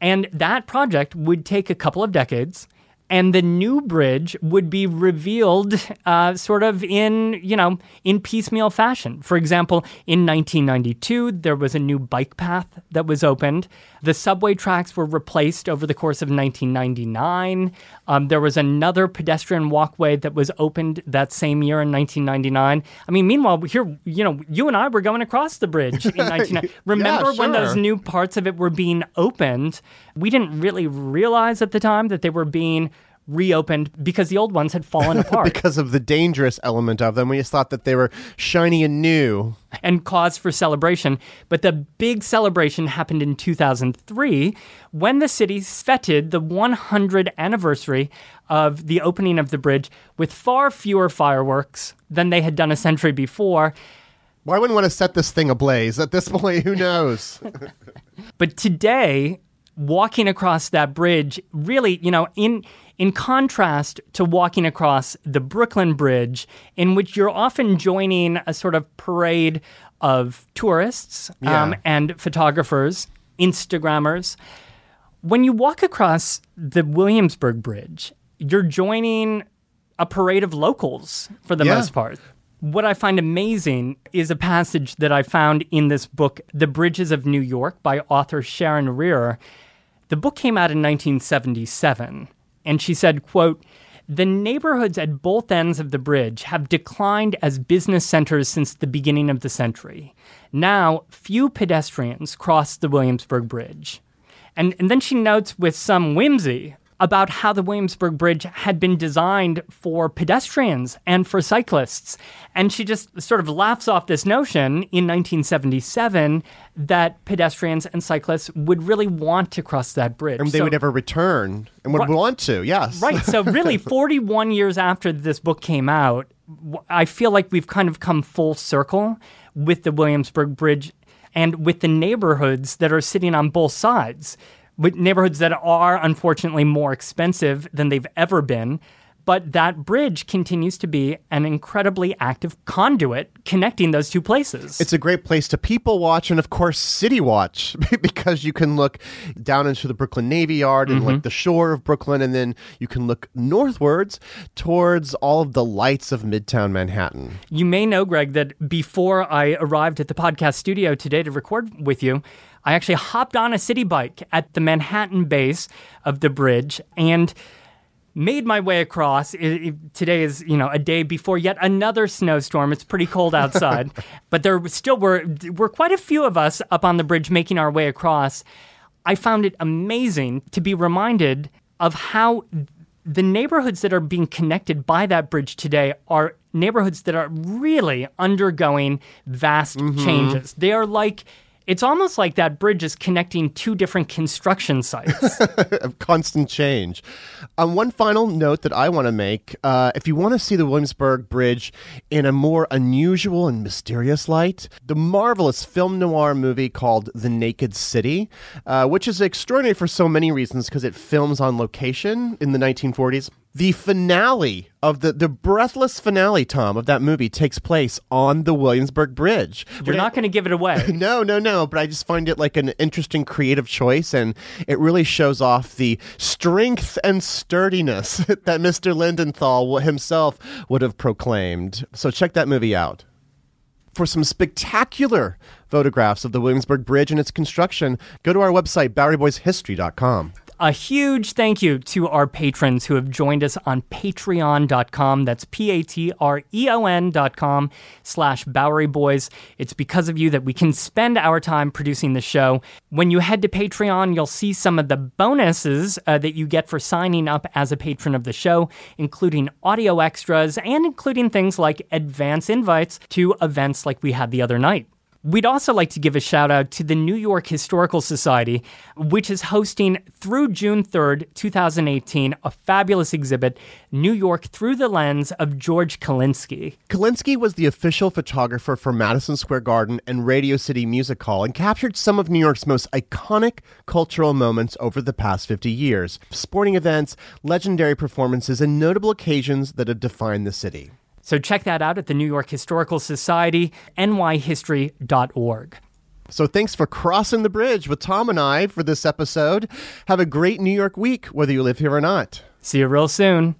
[SPEAKER 2] And that project would take a couple of decades and the new bridge would be revealed uh, sort of in you know in piecemeal fashion. For example in 1992 there was a new bike path that was opened. The subway tracks were replaced over the course of 1999 um, there was another pedestrian walkway that was opened that same year in 1999 i mean meanwhile here you know you and i were going across the bridge in 1999 remember
[SPEAKER 1] yeah,
[SPEAKER 2] when those new parts of it were being opened? We didn't really realize at the time that they were being reopened because the old ones had fallen apart
[SPEAKER 1] because of the dangerous element of them. We just thought that they were shiny and new.
[SPEAKER 2] and cause for celebration. But the big celebration happened in 2003 when the city feted the 100th anniversary of the opening of the bridge with far fewer fireworks than they had done a century before.
[SPEAKER 1] Well, wouldn't want to set this thing ablaze. At this point, who knows?
[SPEAKER 2] But today, walking across that bridge, really, you know, in in contrast to walking across the Brooklyn Bridge, in which you're often joining a sort of parade of tourists um, and photographers, Instagrammers. When you walk across the Williamsburg Bridge, you're joining a parade of locals for the
[SPEAKER 1] Yeah.
[SPEAKER 2] most part. What I find amazing is a passage that I found in this book, The Bridges of New York, by author Sharon Reier. The book came out in 1977, and she said, quote, the neighborhoods at both ends of the bridge have declined as business centers since the beginning of the century. Now, few pedestrians cross the Williamsburg Bridge. And, and then she notes with some whimsy about how the Williamsburg Bridge had been designed for pedestrians and for cyclists. And she just sort of laughs off this notion in 1977 that pedestrians and cyclists would really want to cross that bridge.
[SPEAKER 1] and they
[SPEAKER 2] So-
[SPEAKER 1] would never return and would
[SPEAKER 2] Right.
[SPEAKER 1] want to, yes.
[SPEAKER 2] Right. So, really, 41 years after this book came out, I feel like we've kind of come full circle with the Williamsburg Bridge and with the neighborhoods that are sitting on both sides. With neighborhoods that are unfortunately more expensive than they've ever been. But that bridge continues to be an incredibly active conduit connecting those two places.
[SPEAKER 1] It's a great place to people watch and, of course, city watch because you can look down into the Brooklyn Navy Yard and
[SPEAKER 2] Mm-hmm.
[SPEAKER 1] like the shore of Brooklyn, and then you can look northwards towards all of the lights of Midtown Manhattan.
[SPEAKER 2] You may know, Greg, that before I arrived at the podcast studio today to record with you, I actually hopped on a city bike at the Manhattan base of the bridge and made my way across. I- I- today is, you know, a day before yet another snowstorm. It's pretty cold outside, but there still were were quite a few of us up on the bridge making our way across. I found it amazing to be reminded of how the neighborhoods that are being connected by that bridge today are neighborhoods that are really undergoing vast mm-hmm. changes. They are like it's almost like that bridge is connecting two different construction sites.
[SPEAKER 1] of constant change. Um, one final note that I want to make uh, if you want to see the Williamsburg Bridge in a more unusual and mysterious light, the marvelous film noir movie called The Naked City, uh, which is extraordinary for so many reasons because it films on location in the 1940s. The finale of the the breathless finale, Tom, of that movie takes place on the Williamsburg Bridge.
[SPEAKER 2] You're not going to give it away.
[SPEAKER 1] No, no, no. But I just find it like an interesting creative choice, and it really shows off the strength and sturdiness that Mr. Lindenthal himself would have proclaimed. So check that movie out. For some spectacular photographs of the Williamsburg Bridge and its construction, go to our website, BoweryBoysHistory.com.
[SPEAKER 2] A huge thank you to our patrons who have joined us on patreon.com. That's P-A-T-R-E-O-N dot com slash Bowery Boys. It's because of you that we can spend our time producing the show. When you head to Patreon, you'll see some of the bonuses uh, that you get for signing up as a patron of the show, including audio extras and including things like advance invites to events like we had the other night. We'd also like to give a shout out to the New York Historical Society, which is hosting through June 3rd, 2018, a fabulous exhibit, New York Through the Lens of George Kalinsky.
[SPEAKER 1] Kalinsky was the official photographer for Madison Square Garden and Radio City Music Hall and captured some of New York's most iconic cultural moments over the past 50 years sporting events, legendary performances, and notable occasions that have defined the city.
[SPEAKER 2] So check that out at the New York Historical Society, nyhistory.org.
[SPEAKER 1] So thanks for crossing the bridge with Tom and I for this episode. Have a great New York week, whether you live here or not.
[SPEAKER 2] See you real soon.